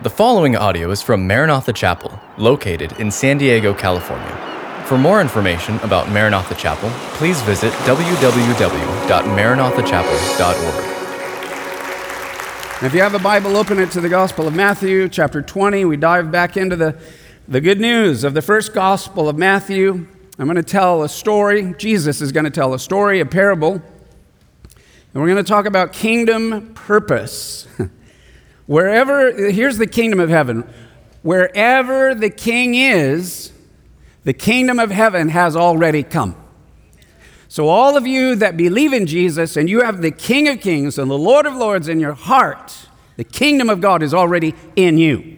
The following audio is from Maranatha Chapel, located in San Diego, California. For more information about Maranatha Chapel, please visit www.maranathachapel.org. If you have a Bible, open it to the Gospel of Matthew, chapter 20. We dive back into the, the good news of the first Gospel of Matthew. I'm going to tell a story. Jesus is going to tell a story, a parable. And we're going to talk about kingdom purpose. Wherever, here's the kingdom of heaven. Wherever the king is, the kingdom of heaven has already come. So, all of you that believe in Jesus and you have the King of Kings and the Lord of Lords in your heart, the kingdom of God is already in you.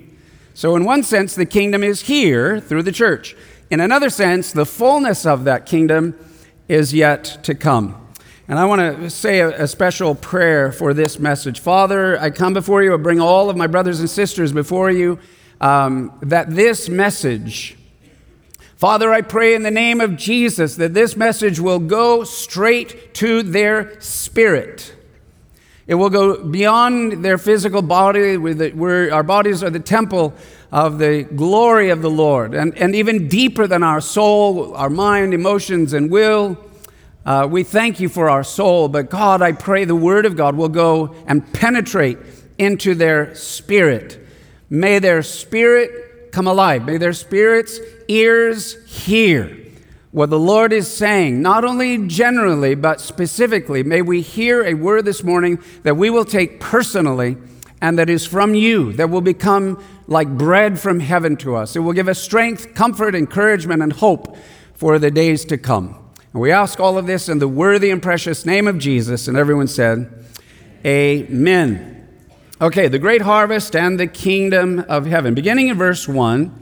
So, in one sense, the kingdom is here through the church. In another sense, the fullness of that kingdom is yet to come. And I want to say a, special prayer for this message. Father, I come before you, I bring all of my brothers and sisters before you, um, that this message, Father, I pray in the name of Jesus that this message will go straight to their spirit. It will go beyond their physical body, where our bodies are the temple of the glory of the Lord, and, and even deeper than our soul, our mind, emotions, and will. Uh, we thank you for our soul, but God, I pray the Word of God will go and penetrate into their spirit. May their spirit come alive. May their spirit's ears hear what the Lord is saying, not only generally, but specifically. May we hear a word this morning that we will take personally and that is from you, that will become like bread from heaven to us. It will give us strength, comfort, encouragement, and hope for the days to come. And we ask all of this in the worthy and precious name of Jesus. And everyone said, Amen. Okay, the great harvest and the kingdom of heaven. Beginning in verse 1,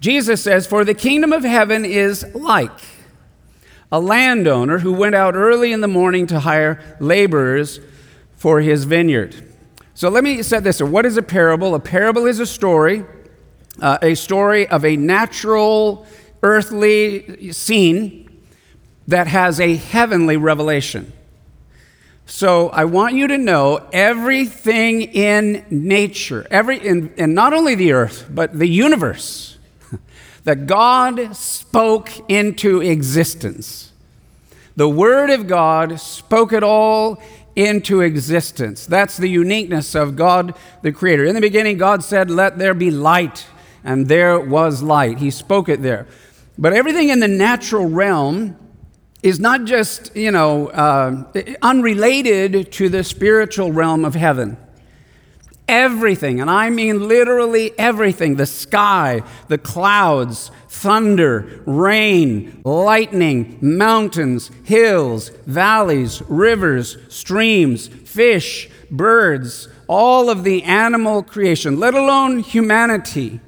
Jesus says, For the kingdom of heaven is like a landowner who went out early in the morning to hire laborers for his vineyard. So let me set this. What is a parable? A parable is a story, uh, a story of a natural, earthly scene that has a heavenly revelation. So I want you to know everything in nature, every, in, in not only the earth, but the universe, that God spoke into existence. The Word of God spoke it all into existence. That's the uniqueness of God the Creator. In the beginning, God said, Let there be light, and there was light. He spoke it there. But everything in the natural realm is not just, you know, uh, unrelated to the spiritual realm of heaven. Everything, and I mean literally everything the sky, the clouds, thunder, rain, lightning, mountains, hills, valleys, rivers, streams, fish, birds, all of the animal creation, let alone humanity,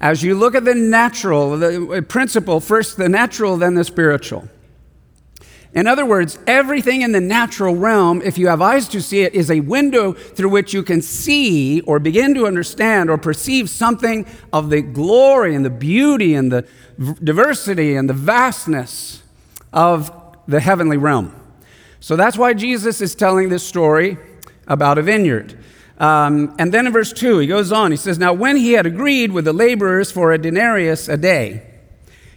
as you look at the natural, the principle, first the natural, then the spiritual. In other words, everything in the natural realm, if you have eyes to see it, is a window through which you can see or begin to understand or perceive something of the glory and the beauty and the diversity and the vastness of the heavenly realm. So that's why Jesus is telling this story about a vineyard. Um, and then in verse 2, he goes on. He says, Now, when he had agreed with the laborers for a denarius a day,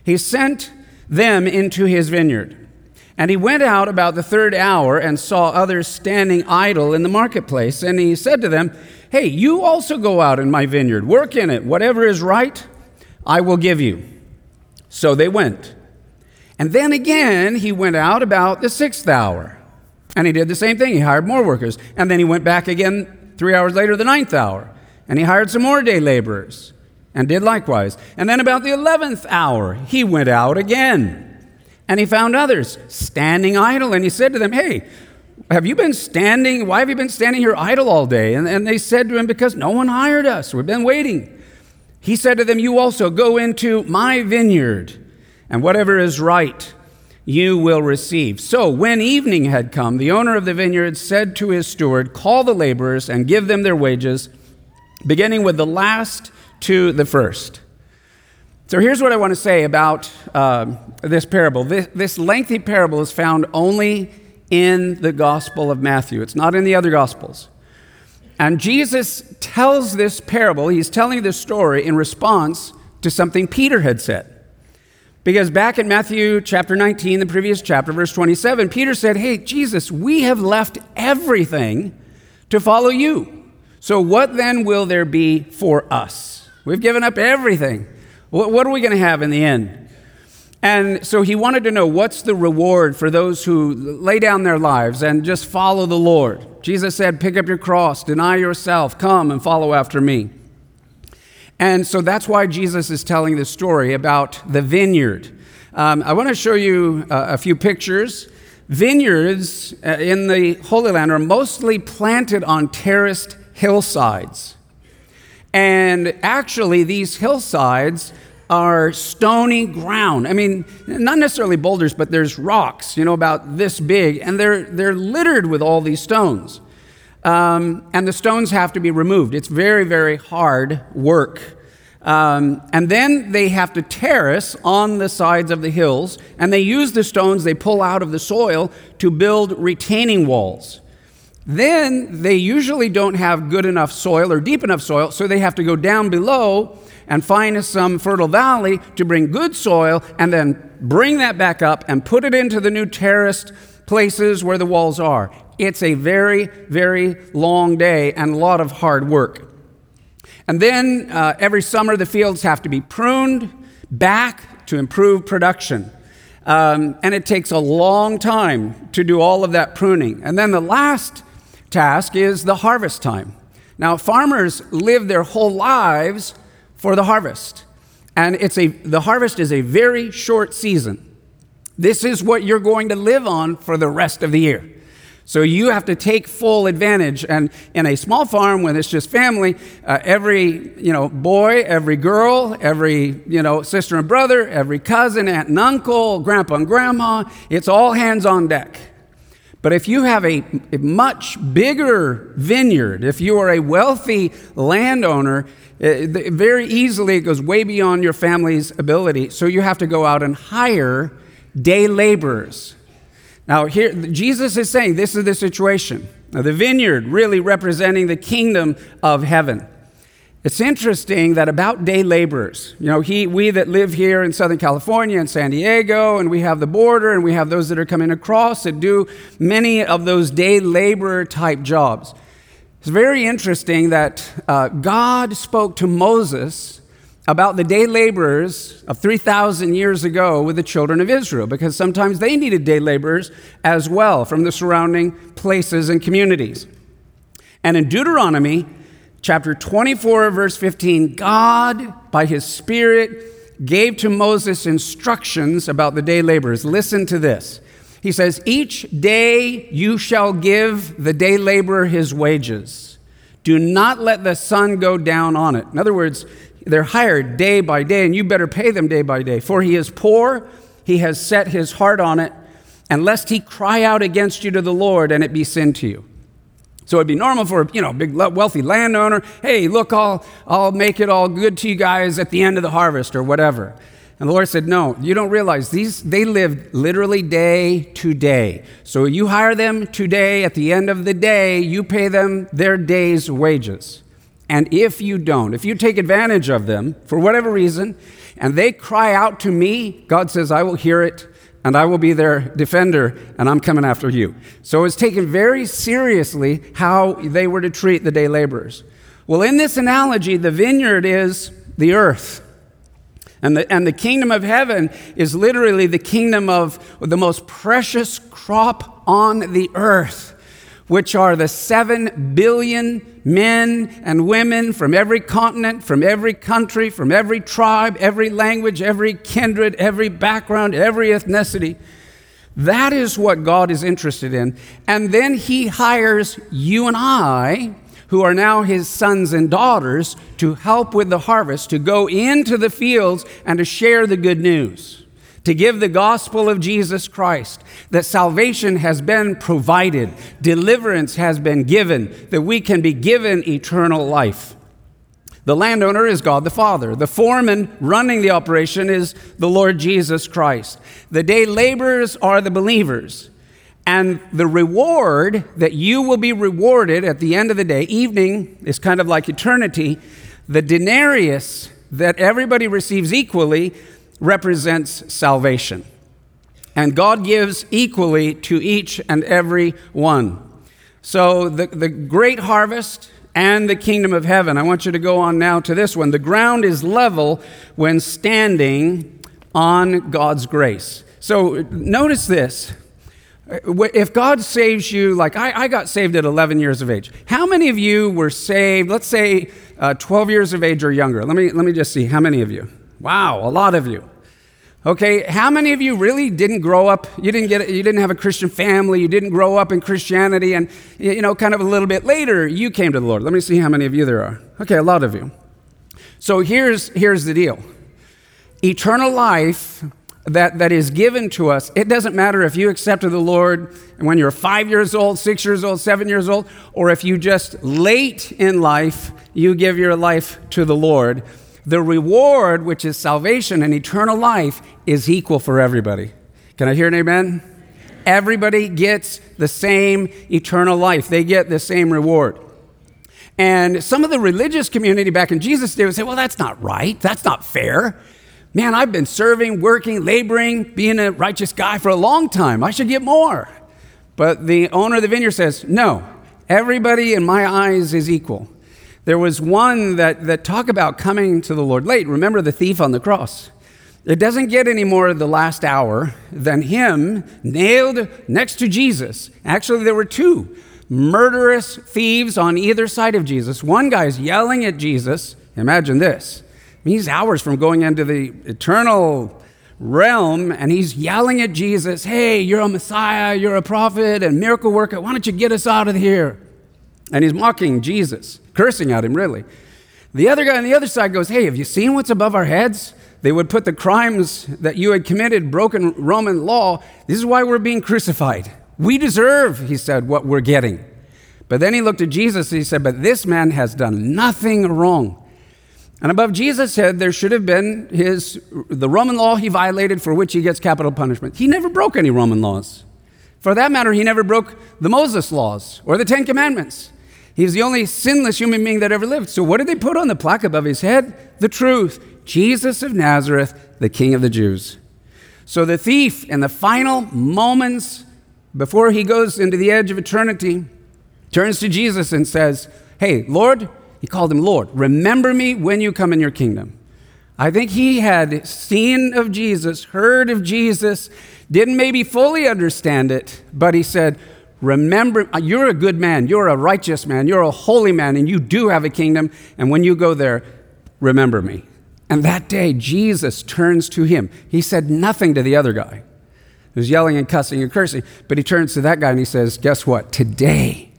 he sent them into his vineyard. And he went out about the third hour and saw others standing idle in the marketplace. And he said to them, Hey, you also go out in my vineyard, work in it. Whatever is right, I will give you. So they went. And then again, he went out about the sixth hour. And he did the same thing. He hired more workers. And then he went back again Three hours later, the ninth hour, and he hired some more day laborers and did likewise. And then about the eleventh hour, he went out again. And he found others standing idle, and he said to them, Hey, have you been standing? Why have you been standing here idle all day? And, and they said to him, Because no one hired us. We've been waiting. He said to them, You also go into my vineyard, and whatever is right you will receive. So, when evening had come, the owner of the vineyard said to his steward, Call the laborers and give them their wages, beginning with the last to the first. So, here's what I want to say about uh, this parable. This, this lengthy parable is found only in the Gospel of Matthew, it's not in the other Gospels. And Jesus tells this parable, he's telling this story in response to something Peter had said. Because back in Matthew chapter 19, the previous chapter, verse 27, Peter said, Hey, Jesus, we have left everything to follow you. So what then will there be for us? We've given up everything. What are we going to have in the end? And so he wanted to know what's the reward for those who lay down their lives and just follow the Lord. Jesus said, Pick up your cross, deny yourself, come and follow after me. And so that's why Jesus is telling this story about the vineyard. Um, I want to show you uh, a few pictures. Vineyards uh, in the Holy Land are mostly planted on terraced hillsides. And actually, these hillsides are stony ground. I mean, not necessarily boulders, but there's rocks, you know, about this big, and they're, they're littered with all these stones. Um, and the stones have to be removed. It's very, very hard work. Um, and then they have to terrace on the sides of the hills, and they use the stones they pull out of the soil to build retaining walls. Then they usually don't have good enough soil or deep enough soil, so they have to go down below and find some fertile valley to bring good soil and then bring that back up and put it into the new terraced places where the walls are. It's a very, very long day and a lot of hard work. And then uh, every summer, the fields have to be pruned back to improve production. Um, and it takes a long time to do all of that pruning. And then the last task is the harvest time. Now, farmers live their whole lives for the harvest. And it's a, the harvest is a very short season. This is what you're going to live on for the rest of the year. So you have to take full advantage. And in a small farm, when it's just family, uh, every you know boy, every girl, every you know sister and brother, every cousin, aunt and uncle, grandpa and grandma, it's all hands on deck. But if you have a, a much bigger vineyard, if you are a wealthy landowner, it, uh, very easily it goes way beyond your family's ability. So you have to go out and hire day laborers now, here, Jesus is saying this is the situation. Now, the vineyard really representing the kingdom of heaven. It's interesting that about day laborers, you know, he, we that live here in Southern California and San Diego, and we have the border, and we have those that are coming across that do many of those day laborer type jobs. It's very interesting that uh, God spoke to Moses about the day laborers of 3,000 years ago with the children of Israel, because sometimes they needed day laborers as well from the surrounding places and communities. And in Deuteronomy chapter 24, verse 15, God, by his Spirit, gave to Moses instructions about the day laborers. Listen to this. He says, Each day you shall give the day laborer his wages. Do not let the sun go down on it. In other words, they're hired day by day, and you better pay them day by day. For he is poor, he has set his heart on it, and lest he cry out against you to the Lord and it be sin to you. So it'd be normal for you know big wealthy landowner, hey, look, I'll I'll make it all good to you guys at the end of the harvest or whatever. And the Lord said, No, you don't realize these they live literally day to day. So you hire them today, at the end of the day, you pay them their day's wages. And if you don't, if you take advantage of them for whatever reason, and they cry out to me, God says, I will hear it and I will be their defender and I'm coming after you. So it's taken very seriously how they were to treat the day laborers. Well, in this analogy, the vineyard is the earth. And the, and the kingdom of heaven is literally the kingdom of the most precious crop on the earth which are the seven billion men and women from every continent, from every country, from every tribe, every language, every kindred, every background, every ethnicity. That is what God is interested in. And then He hires you and I, who are now His sons and daughters, to help with the harvest, to go into the fields and to share the good news to give the gospel of Jesus Christ, that salvation has been provided, deliverance has been given, that we can be given eternal life. The landowner is God the Father. The foreman running the operation is the Lord Jesus Christ. The day laborers are the believers. And the reward that you will be rewarded at the end of the day, evening is kind of like eternity. The denarius that everybody receives equally represents salvation. And God gives equally to each and every one. So the, the great harvest and the kingdom of heaven. I want you to go on now to this one. The ground is level when standing on God's grace. So notice this. If God saves you, like I, I, got saved at 11 years of age. How many of you were saved, let's say uh, 12 years of age or younger? Let me, let me just see. How many of you? Wow, a lot of you. Okay, how many of you really didn't grow up? You didn't get you didn't have a Christian family, you didn't grow up in Christianity and you know kind of a little bit later you came to the Lord. Let me see how many of you there are. Okay, a lot of you. So here's here's the deal. Eternal life that, that is given to us, it doesn't matter if you accepted the Lord when you're five years old, six years old, seven years old, or if you just late in life, you give your life to the Lord. The reward, which is salvation and eternal life, is equal for everybody. Can I hear an amen? Everybody gets the same eternal life, they get the same reward. And some of the religious community back in Jesus' day would say, well, that's not right. That's not fair. Man, I've been serving, working, laboring, being a righteous guy for a long time. I should get more. But the owner of the vineyard says, no, everybody in my eyes is equal. There was one that, that talk about coming to the Lord late. Remember the thief on the cross. It doesn't get any more the last hour than him nailed next to Jesus. Actually, there were two murderous thieves on either side of Jesus. One guy's yelling at Jesus. Imagine this. He's hours from going into the eternal realm and he's yelling at Jesus, Hey, you're a Messiah, you're a prophet and miracle worker. Why don't you get us out of here? And he's mocking Jesus, cursing at him, really. The other guy on the other side goes, Hey, have you seen what's above our heads? They would put the crimes that you had committed, broken Roman law. This is why we're being crucified. We deserve, he said, what we're getting. But then he looked at Jesus and he said, But this man has done nothing wrong. And above Jesus' head, there should have been his, the Roman law he violated for which he gets capital punishment. He never broke any Roman laws. For that matter, he never broke the Moses laws or the Ten Commandments. He's the only sinless human being that ever lived. So, what did they put on the plaque above his head? The truth Jesus of Nazareth, the King of the Jews. So, the thief, in the final moments before he goes into the edge of eternity, turns to Jesus and says, Hey, Lord, he called him Lord. Remember me when you come in your kingdom. I think he had seen of Jesus, heard of Jesus, didn't maybe fully understand it, but he said, Remember, uh, you're a good man, you're a righteous man, you're a holy man, and you do have a kingdom. And when you go there, remember me. And that day, Jesus turns to him. He said nothing to the other guy who was yelling and cussing and cursing, but he turns to that guy and he says, Guess what? Today,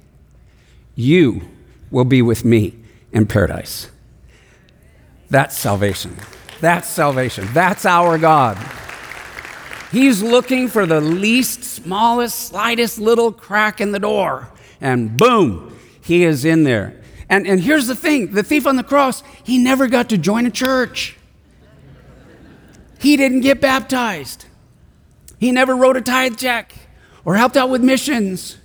you will be with me in paradise. That's salvation. That's salvation. That's our God. He's looking for the least, smallest, slightest little crack in the door, and boom, he is in there. And, and here's the thing the thief on the cross, he never got to join a church. He didn't get baptized. He never wrote a tithe check or helped out with missions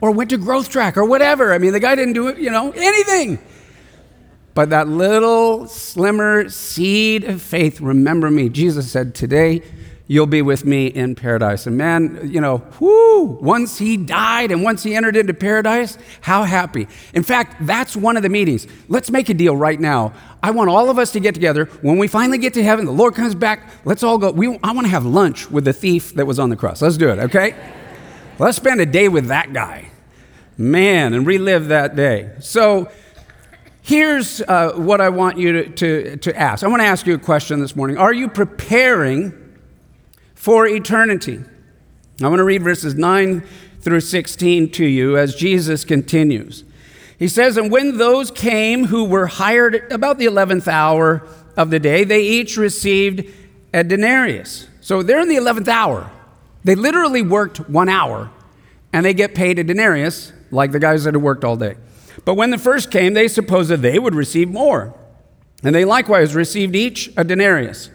or went to growth track or whatever. I mean, the guy didn't do it, you know, anything. But that little slimmer seed of faith, remember me. Jesus said, Today you'll be with me in paradise. And man, you know, whoo, once he died and once he entered into paradise, how happy. In fact, that's one of the meetings. Let's make a deal right now. I want all of us to get together. When we finally get to heaven, the Lord comes back, let's all go. We, I want to have lunch with the thief that was on the cross. Let's do it, okay? Let's spend a day with that guy. Man, and relive that day. So, Here's uh, what I want you to, to, to ask. I want to ask you a question this morning. Are you preparing for eternity? I want to read verses 9 through 16 to you as Jesus continues. He says, And when those came who were hired about the 11th hour of the day, they each received a denarius. So they're in the 11th hour. They literally worked one hour, and they get paid a denarius, like the guys that had worked all day. But when the first came, they supposed that they would receive more. And they likewise received each a denarius.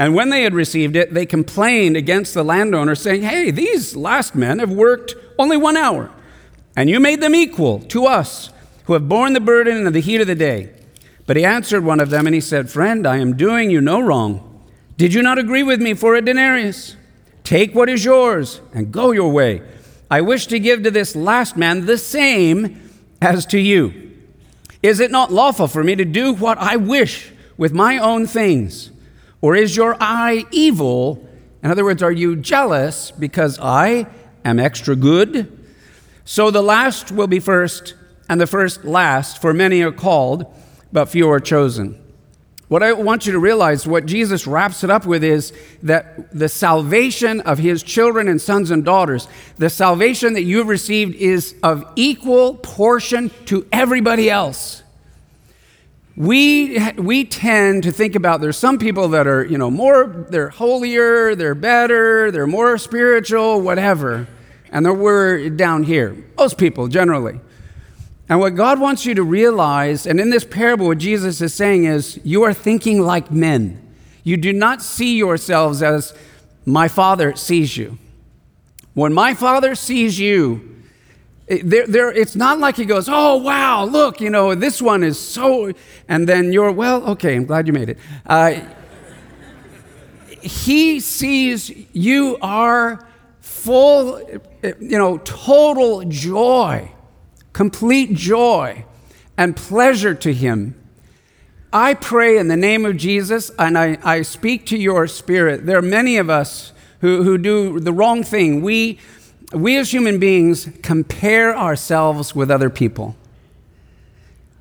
And when they had received it, they complained against the landowner, saying, Hey, these last men have worked only one hour, and you made them equal to us, who have borne the burden and the heat of the day. But he answered one of them, and he said, Friend, I am doing you no wrong. Did you not agree with me for a denarius? Take what is yours and go your way. I wish to give to this last man the same as to you. Is it not lawful for me to do what I wish with my own things? Or is your eye evil? In other words, are you jealous because I am extra good? So the last will be first, and the first last, for many are called, but few are chosen. What I want you to realize, what Jesus wraps it up with is that the salvation of his children and sons and daughters, the salvation that you've received is of equal portion to everybody else we, we tend to think about there's some people that are, you know, more, they're holier, they're better, they're more spiritual, whatever. And then we're down here. Most people, generally. And what God wants you to realize, and in this parable, what Jesus is saying is, you are thinking like men. You do not see yourselves as my Father sees you. When my Father sees you, there, there, it's not like he goes, oh, wow, look, you know, this one is so, and then you're, well, okay, I'm glad you made it. Uh, he sees you are full, you know, total joy, complete joy and pleasure to him. I pray in the name of Jesus and I, I speak to your spirit. There are many of us who, who do the wrong thing. We, we as human beings compare ourselves with other people.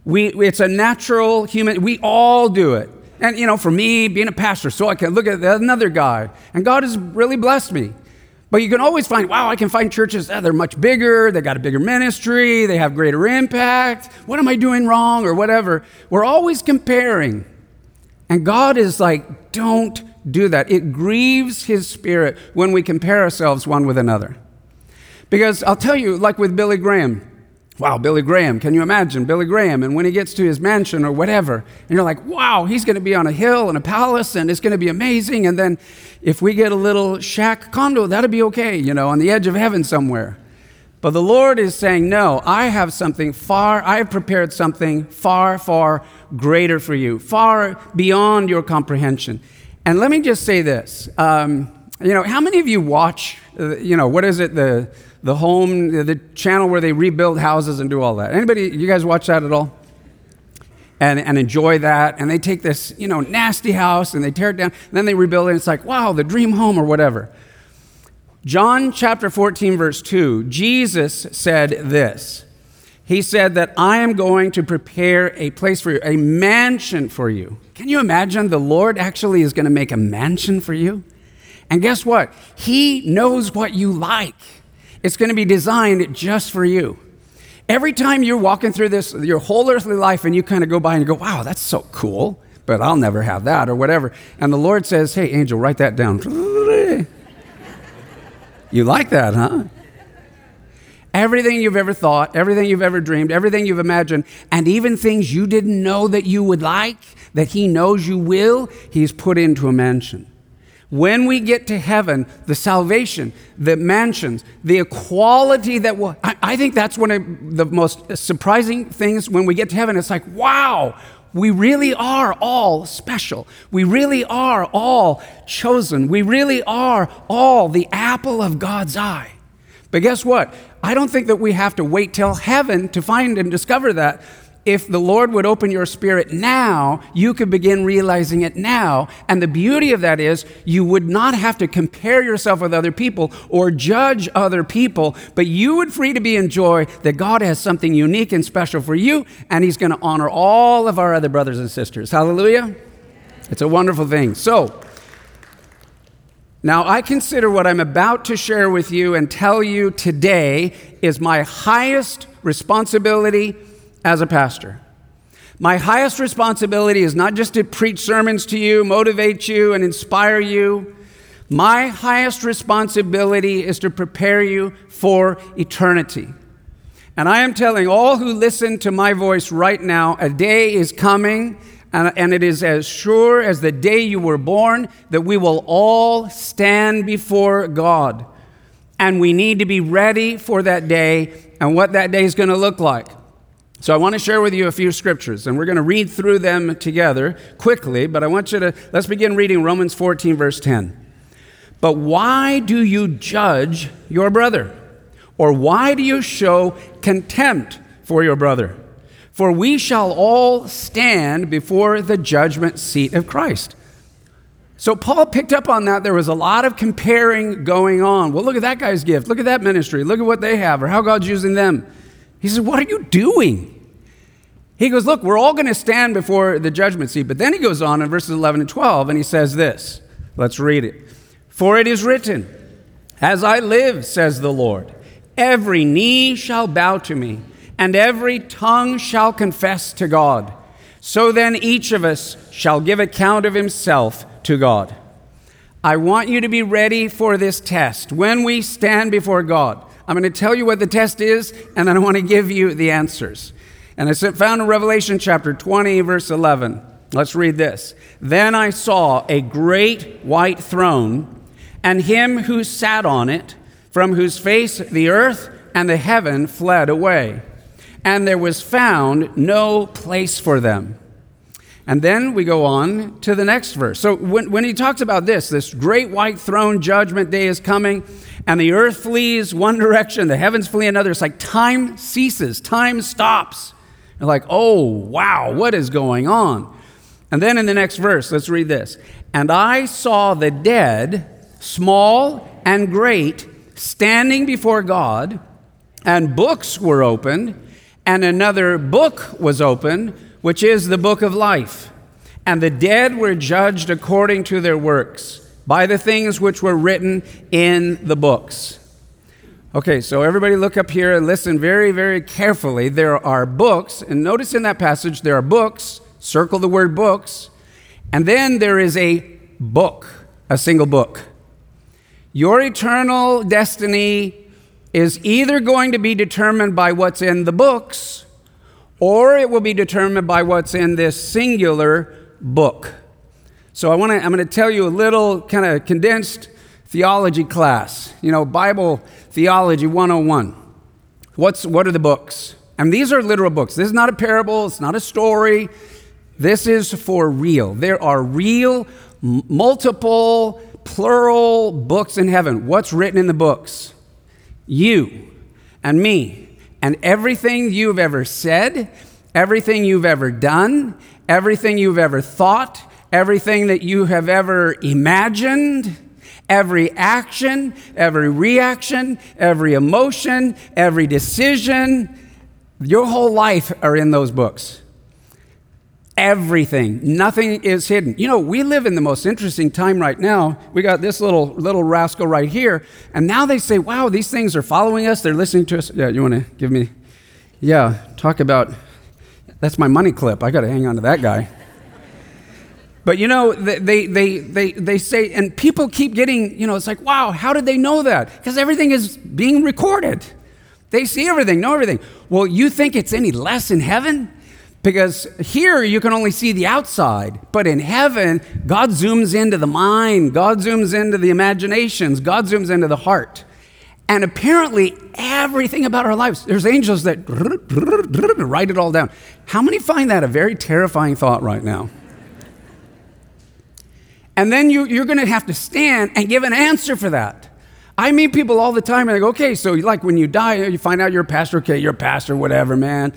We, it's a natural human, we all do it. And, you know, for me, being a pastor, so I can look at another guy, and God has really blessed me. But you can always find, wow, I can find churches, oh, they're much bigger, they got a bigger ministry, they have greater impact. What am I doing wrong or whatever? We're always comparing. And God is like, don't do that. It grieves his spirit when we compare ourselves one with another. Because I'll tell you, like with Billy Graham, wow, Billy Graham, can you imagine Billy Graham? And when he gets to his mansion or whatever, and you're like, wow, he's going to be on a hill and a palace and it's going to be amazing. And then if we get a little shack condo, that'll be okay, you know, on the edge of heaven somewhere. But the Lord is saying, no, I have something far, I have prepared something far, far greater for you, far beyond your comprehension. And let me just say this. Um, you know, how many of you watch, uh, you know, what is it, the, the home, the channel where they rebuild houses and do all that. Anybody, you guys watch that at all? And, and enjoy that. And they take this, you know, nasty house and they tear it down. Then they rebuild it. And it's like, wow, the dream home or whatever. John chapter 14, verse 2, Jesus said this. He said that I am going to prepare a place for you, a mansion for you. Can you imagine the Lord actually is going to make a mansion for you? And guess what? He knows what you like. It's going to be designed just for you. Every time you're walking through this, your whole earthly life, and you kind of go by and go, wow, that's so cool, but I'll never have that, or whatever. And the Lord says, hey, angel, write that down. you like that, huh? Everything you've ever thought, everything you've ever dreamed, everything you've imagined, and even things you didn't know that you would like, that He knows you will, He's put into a mansion. When we get to heaven, the salvation, the mansions, the equality that will, I, I think that's one of the most surprising things when we get to heaven. It's like, wow, we really are all special. We really are all chosen. We really are all the apple of God's eye. But guess what? I don't think that we have to wait till heaven to find and discover that if the Lord would open your spirit now, you could begin realizing it now. And the beauty of that is you would not have to compare yourself with other people or judge other people, but you would free to be in joy that God has something unique and special for you, and He's going to honor all of our other brothers and sisters. Hallelujah. It's a wonderful thing. So, now, I consider what I'm about to share with you and tell you today is my highest responsibility as a pastor. My highest responsibility is not just to preach sermons to you, motivate you, and inspire you. My highest responsibility is to prepare you for eternity. And I am telling all who listen to my voice right now a day is coming And, and it is as sure as the day you were born that we will all stand before God. And we need to be ready for that day and what that day is going to look like. So I want to share with you a few scriptures, and we're going to read through them together quickly, but I want you to, let's begin reading Romans 14, verse 10. But why do you judge your brother? Or why do you show contempt for your brother? For we shall all stand before the judgment seat of Christ. So Paul picked up on that. There was a lot of comparing going on. Well, look at that guy's gift. Look at that ministry. Look at what they have or how God's using them. He says, What are you doing? He goes, Look, we're all going to stand before the judgment seat. But then he goes on in verses 11 and 12 and he says this. Let's read it. For it is written, As I live, says the Lord, every knee shall bow to me and every tongue shall confess to God. So then each of us shall give account of himself to God. I want you to be ready for this test. When we stand before God, I'm going to tell you what the test is, and then I want to give you the answers. And it's found in Revelation chapter 20, verse 11. Let's read this. Then I saw a great white throne, and him who sat on it, from whose face the earth and the heaven fled away and there was found no place for them. And then we go on to the next verse. So when, when he talks about this, this great white throne judgment day is coming, and the earth flees one direction, the heavens flee another. It's like time ceases, time stops. You're like, oh, wow, what is going on? And then in the next verse, let's read this. And I saw the dead, small and great, standing before God, and books were opened and another book was opened, which is the book of life. And the dead were judged according to their works by the things which were written in the books. Okay, so everybody look up here and listen very, very carefully. There are books, and notice in that passage there are books, circle the word books, and then there is a book, a single book. Your eternal destiny is either going to be determined by what's in the books or it will be determined by what's in this singular book. So I want to I'm going to tell you a little kind of condensed theology class. You know, Bible theology 101. What's what are the books? And these are literal books. This is not a parable, it's not a story. This is for real. There are real multiple plural books in heaven. What's written in the books? you and me and everything you've ever said, everything you've ever done, everything you've ever thought, everything that you have ever imagined, every action, every reaction, every emotion, every decision, your whole life are in those books everything. Nothing is hidden. You know, we live in the most interesting time right now. We got this little little rascal right here, and now they say, "Wow, these things are following us. They're listening to us." Yeah, you want to give me? Yeah, talk about. That's my money clip. I got to hang on to that guy. But you know, they, they, they, they say, and people keep getting, you know, it's like, wow, how did they know that? Because everything is being recorded. They see everything, know everything. Well, you think it's any less in heaven? Because here you can only see the outside, but in heaven, God zooms into the mind, God zooms into the imaginations, God zooms into the heart. And apparently, everything about our lives, there's angels that write it all down. How many find that a very terrifying thought right now? And then you, you're going to have to stand and give an answer for that. I meet people all the time and they go, okay, so like when you die, you find out you're a pastor, okay, you're a pastor, whatever, man.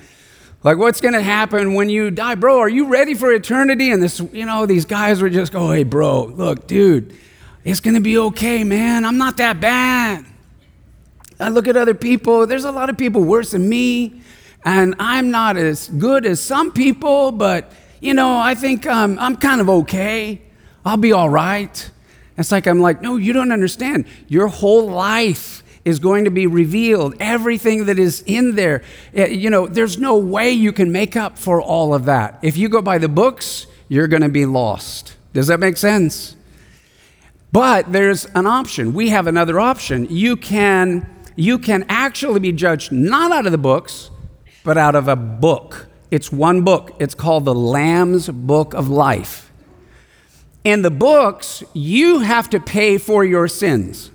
Like, what's going to happen when you die? Bro, are you ready for eternity? And this, you know, these guys would just go, hey, bro, look, dude, it's going to be okay, man. I'm not that bad. I look at other people. There's a lot of people worse than me. And I'm not as good as some people, but, you know, I think um, I'm kind of okay. I'll be all right. It's like, I'm like, no, you don't understand. Your whole life is going to be revealed, everything that is in there. Eh, you know, there's no way you can make up for all of that. If you go by the books, you're going to be lost. Does that make sense? But there's an option. We have another option. You can you can actually be judged not out of the books, but out of a book It's one book. It's called the Lamb's Book of Life. In the books, you have to pay for your sins.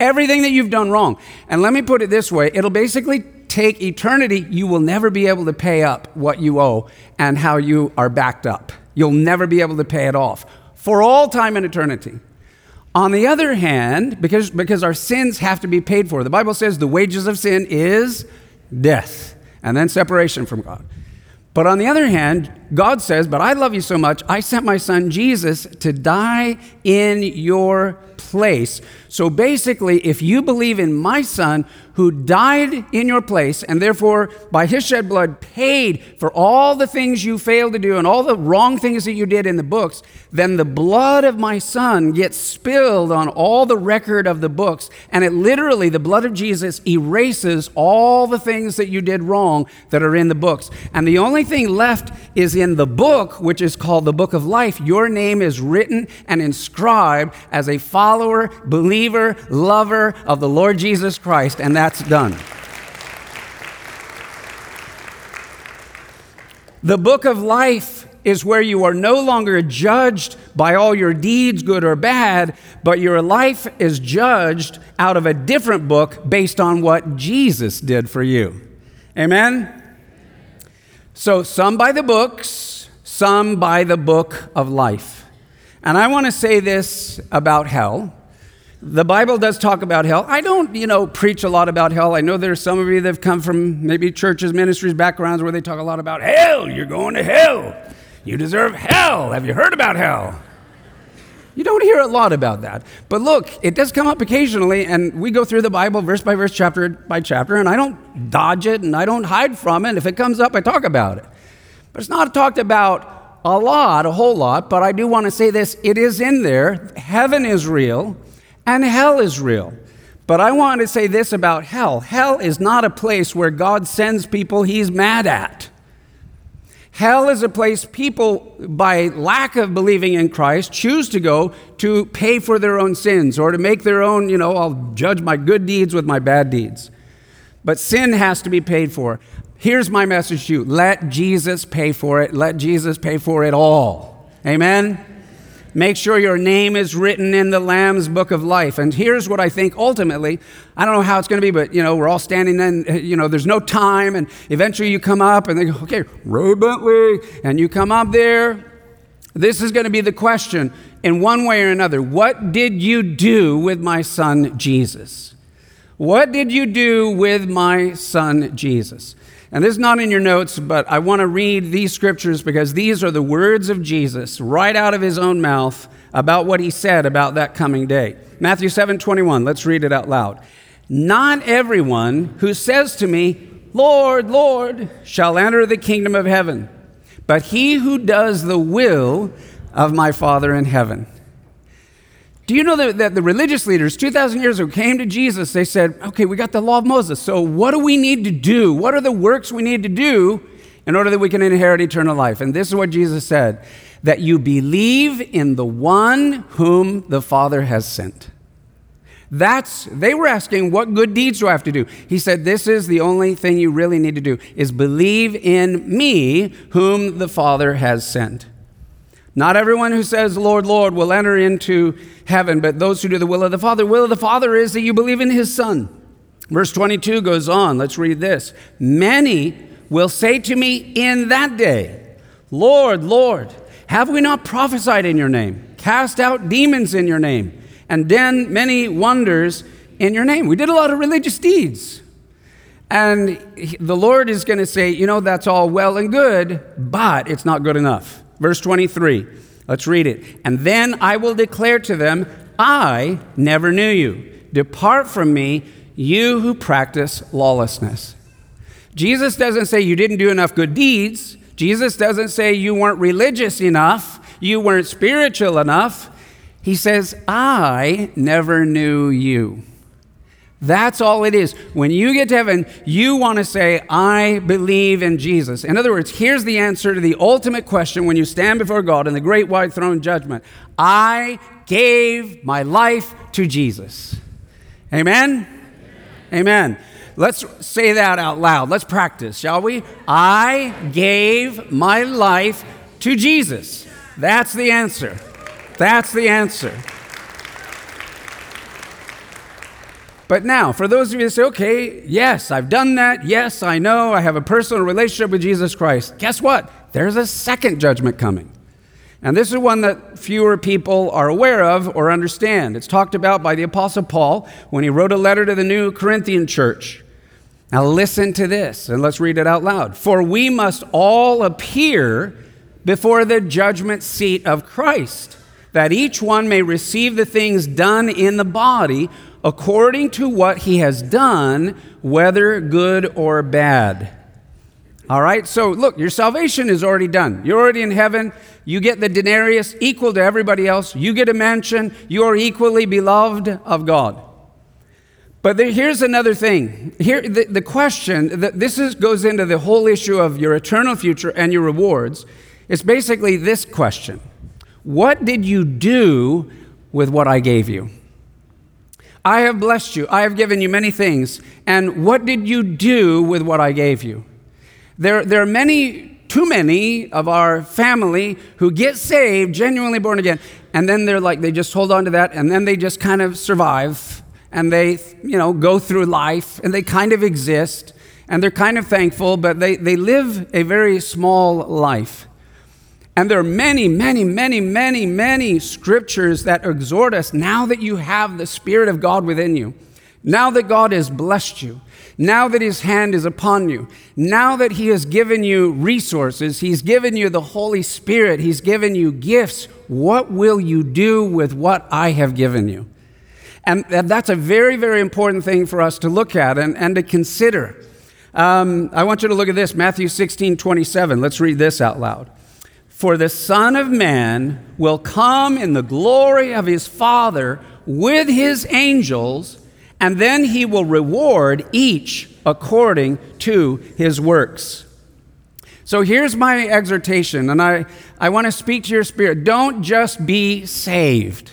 Everything that you've done wrong. And let me put it this way it'll basically take eternity. You will never be able to pay up what you owe and how you are backed up. You'll never be able to pay it off for all time and eternity. On the other hand, because, because our sins have to be paid for, the Bible says the wages of sin is death and then separation from God. But on the other hand, God says, But I love you so much, I sent my son Jesus to die in your place. So basically, if you believe in my son who died in your place and therefore by his shed blood paid for all the things you failed to do and all the wrong things that you did in the books, then the blood of my son gets spilled on all the record of the books. And it literally, the blood of Jesus erases all the things that you did wrong that are in the books. And the only thing left is in the book, which is called the book of life. Your name is written and inscribed as a follower, believer, lover of the Lord Jesus Christ. And that's done. The book of life is where you are no longer judged by all your deeds, good or bad, but your life is judged out of a different book based on what Jesus did for you. Amen? So, some by the books, some by the book of life. And I want to say this about hell. The Bible does talk about hell. I don't, you know, preach a lot about hell. I know there's some of you that have come from maybe churches, ministries, backgrounds where they talk a lot about hell. You're going to hell. You deserve hell. Have you heard about hell? You don't hear a lot about that. But look, it does come up occasionally, and we go through the Bible verse by verse, chapter by chapter, and I don't dodge it and I don't hide from it. If it comes up, I talk about it. But it's not talked about a lot, a whole lot, but I do want to say this it is in there. Heaven is real and hell is real. But I want to say this about hell hell is not a place where God sends people he's mad at. Hell is a place people, by lack of believing in Christ, choose to go to pay for their own sins or to make their own, you know, I'll judge my good deeds with my bad deeds. But sin has to be paid for. Here's my message to you let Jesus pay for it. Let Jesus pay for it all. Amen? Make sure your name is written in the Lamb's book of life. And here's what I think ultimately I don't know how it's going to be, but you know, we're all standing then, you know, there's no time. And eventually you come up and they go, okay, Ray Bentley. And you come up there. This is going to be the question in one way or another. What did you do with my son Jesus? What did you do with my son Jesus? And this is not in your notes, but I want to read these scriptures because these are the words of Jesus right out of his own mouth about what he said about that coming day. Matthew 7 21, let's read it out loud. Not everyone who says to me, Lord, Lord, shall enter the kingdom of heaven, but he who does the will of my Father in heaven. Do you know that, that the religious leaders 2,000 years ago came to Jesus? They said, okay, we got the law of Moses. So what do we need to do? What are the works we need to do in order that we can inherit eternal life? And this is what Jesus said that you believe in the one whom the Father has sent. That's they were asking what good deeds do I have to do? He said this is the only thing you really need to do is believe in me whom the Father has sent. Not everyone who says, Lord, Lord, will enter into heaven, but those who do the will of the Father. The will of the Father is that you believe in his Son. Verse 22 goes on. Let's read this. Many will say to me in that day, Lord, Lord, have we not prophesied in your name, cast out demons in your name, and done many wonders in your name? We did a lot of religious deeds. And the Lord is going to say, you know, that's all well and good, but it's not good enough. Verse 23. Let's read it. And then I will declare to them, I never knew you. Depart from me, you who practice lawlessness. Jesus doesn't say you didn't do enough good deeds. Jesus doesn't say you weren't religious enough, you weren't spiritual enough. He says, I never knew you. That's all it is. When you get to heaven, you want to say, I believe in Jesus. In other words, here's the answer to the ultimate question when you stand before God in the great white throne judgment I gave my life to Jesus. Amen? Amen. Let's say that out loud. Let's practice, shall we? I gave my life to Jesus. That's the answer. That's the answer. But now, for those of you that say, okay, yes, I've done that. Yes, I know. I have a personal relationship with Jesus Christ. Guess what? There's a second judgment coming. And this is one that fewer people are aware of or understand. It's talked about by the Apostle Paul when he wrote a letter to the new Corinthian church. Now, listen to this and let's read it out loud. For we must all appear before the judgment seat of Christ, that each one may receive the things done in the body according to what he has done, whether good or bad. All right, so look, your salvation is already done. You're already in heaven. You get the denarius equal to everybody else. You get a mansion. You are equally beloved of God. But there, here's another thing. Here, the, the question, the, this is, goes into the whole issue of your eternal future and your rewards. It's basically this question What did you do with what I gave you? I have blessed you. I have given you many things. And what did you do with what I gave you? There, there are many, too many of our family who get saved, genuinely born again, and then they're like, they just hold on to that, and then they just kind of survive, and they, you know, go through life, and they kind of exist, and they're kind of thankful, but they, they live a very small life. And there are many, many, many, many, many scriptures that exhort us now that you have the Spirit of God within you, now that God has blessed you, now that His hand is upon you, now that He has given you resources, He's given you the Holy Spirit, He's given you gifts, what will you do with what I have given you? And that's a very, very important thing for us to look at and, and to consider. Um, I want you to look at this Matthew 16 27. Let's read this out loud. For the Son of Man will come in the glory of his Father with his angels, and then he will reward each according to his works. So here's my exhortation, and I, I want to speak to your spirit. Don't just be saved.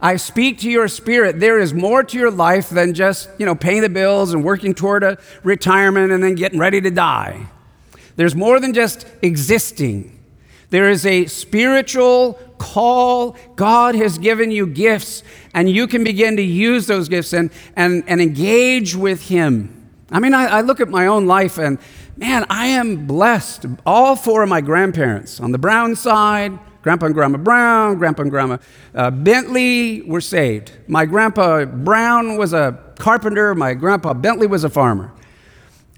I speak to your spirit. There is more to your life than just, you know, paying the bills and working toward a retirement and then getting ready to die. There's more than just existing. There is a spiritual call. God has given you gifts, and you can begin to use those gifts and, and, and engage with Him. I mean, I, I look at my own life, and man, I am blessed. All four of my grandparents on the Brown side, Grandpa and Grandma Brown, Grandpa and Grandma uh, Bentley were saved. My Grandpa Brown was a carpenter, my Grandpa Bentley was a farmer.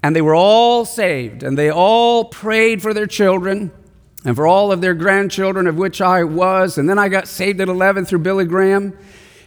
And they were all saved, and they all prayed for their children and for all of their grandchildren, of which I was. And then I got saved at 11 through Billy Graham.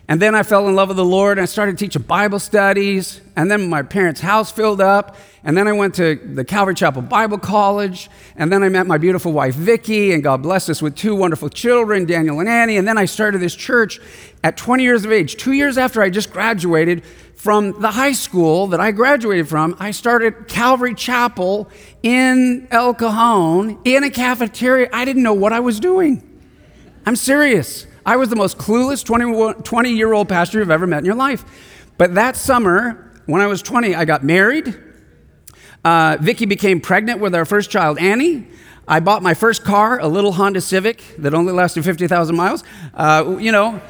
And then I fell in love with the Lord and I started teaching Bible studies. And then my parents' house filled up. And then I went to the Calvary Chapel Bible College. And then I met my beautiful wife, Vicki, and God blessed us with two wonderful children, Daniel and Annie. And then I started this church at 20 years of age, two years after I just graduated from the high school that I graduated from, I started Calvary Chapel in El Cajon in a cafeteria. I didn't know what I was doing. I'm serious. I was the most clueless 20 year old pastor you've ever met in your life. But that summer, when I was 20, I got married. Uh, Vicki became pregnant with our first child, Annie. I bought my first car, a little Honda Civic that only lasted 50,000 miles. Uh, you know,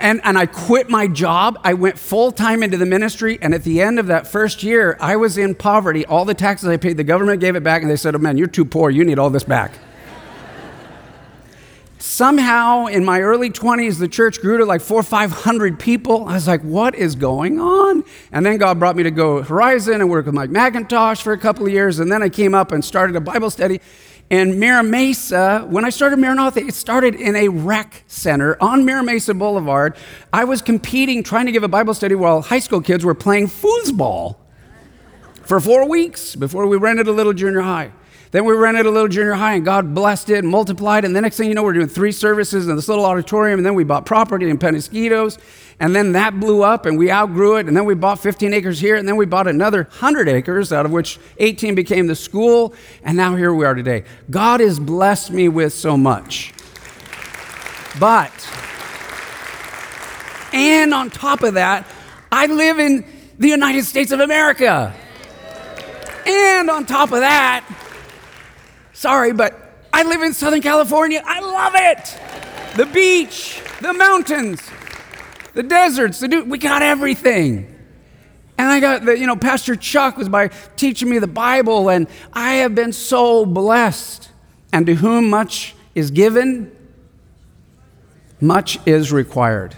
and, and I quit my job. I went full time into the ministry. And at the end of that first year, I was in poverty. All the taxes I paid, the government gave it back. And they said, Oh man, you're too poor. You need all this back. Somehow in my early 20s, the church grew to like four or 500 people. I was like, what is going on? And then God brought me to go Horizon and work with Mike MacIntosh for a couple of years. And then I came up and started a Bible study in Mira Mesa, when I started Maranatha, it started in a rec center on Mira Mesa Boulevard. I was competing, trying to give a Bible study while high school kids were playing foosball for four weeks before we rented a little junior high. Then we rented a little junior high, and God blessed it and multiplied. And the next thing you know, we're doing three services in this little auditorium. And then we bought property in Penasquitos. And then that blew up, and we outgrew it. And then we bought 15 acres here. And then we bought another 100 acres, out of which 18 became the school. And now here we are today. God has blessed me with so much. But, and on top of that, I live in the United States of America. And on top of that, sorry, but I live in Southern California. I love it. The beach, the mountains, the deserts, the we got everything. And I got the, you know, Pastor Chuck was by teaching me the Bible, and I have been so blessed. And to whom much is given, much is required.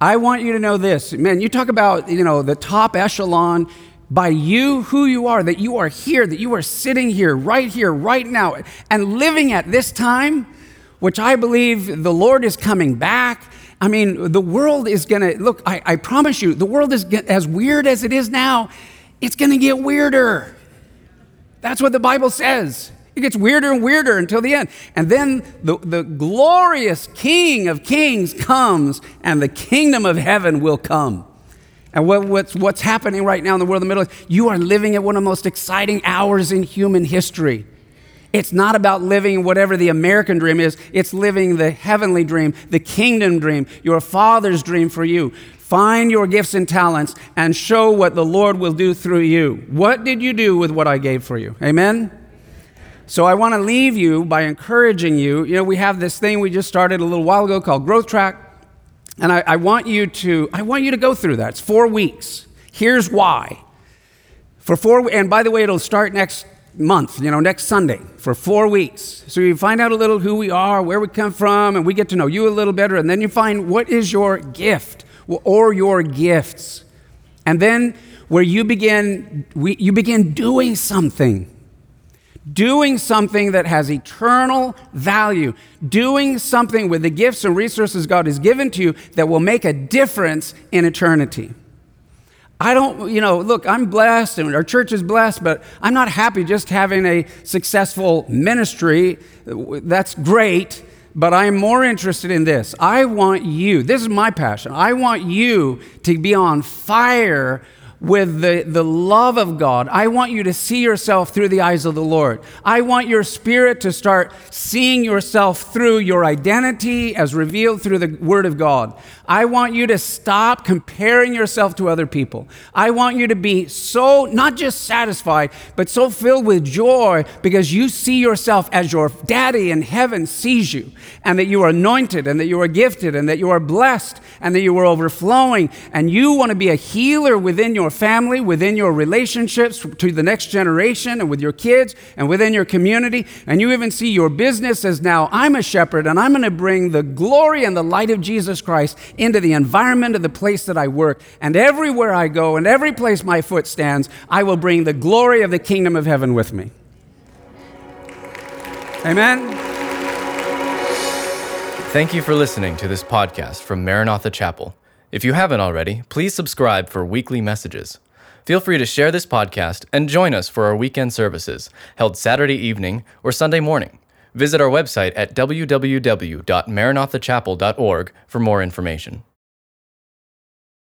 I want you to know this. Man, you talk about, you know, the top echelon by you, who you are, that you are here, that you are sitting here, right here, right now, and living at this time, which I believe the Lord is coming back. I mean, the world is going to, look, I, I, promise you, the world is as weird as it is now, it's going to get weirder. That's what the Bible says. It gets weirder and weirder until the end. And then the, the glorious King of Kings comes, and the kingdom of heaven will come. And what, what's, what's happening right now in the world of the Middle East, you are living at one of the most exciting hours in human history. It's not about living whatever the American dream is, it's living the heavenly dream, the kingdom dream, your Father's dream for you. Find your gifts and talents and show what the Lord will do through you. What did you do with what I gave for you? Amen? So I want to leave you by encouraging you. You know, we have this thing we just started a little while ago called Growth Track. And I, I, want you to, I want you to go through that. It's four weeks. Here's why. For four, and by the way, it'll start next month, you know, next Sunday for four weeks. So you find out a little who we are, where we come from, and we get to know you a little better. And then you find what is your gift or your gifts. And then where you begin, we, you begin doing something doing something that has eternal value, doing something with the gifts and resources God has given to you that will make a difference in eternity. I don't, you know, look, I'm blessed and our church is blessed, but I'm not happy just having a successful ministry. That's great, but I'm more interested in this. I want you, this is my passion. I want you to be on fire with the, the love of God. I want you to see yourself through the eyes of the Lord. I want your spirit to start seeing yourself through your identity as revealed through the Word of God. I want you to stop comparing yourself to other people. I want you to be so, not just satisfied, but so filled with joy because you see yourself as your daddy in heaven sees you, and that you are anointed, and that you are gifted, and that you are blessed, and that you are overflowing. And you want to be a healer within your family, within your relationships to the next generation, and with your kids, and within your community. And you even see your business as now, I'm a shepherd, and I'm going to bring the glory and the light of Jesus Christ into the environment of the place that I work. And everywhere I go and every place my foot stands, I will bring the glory of the kingdom of heaven with me. Amen. Thank you for listening to this podcast from Maranatha Chapel. If you haven't already, please subscribe for weekly messages. Feel free to share this podcast and join us for our weekend services, held Saturday evening or Sunday morning. Visit our website at www.maranathachapel.org for more information.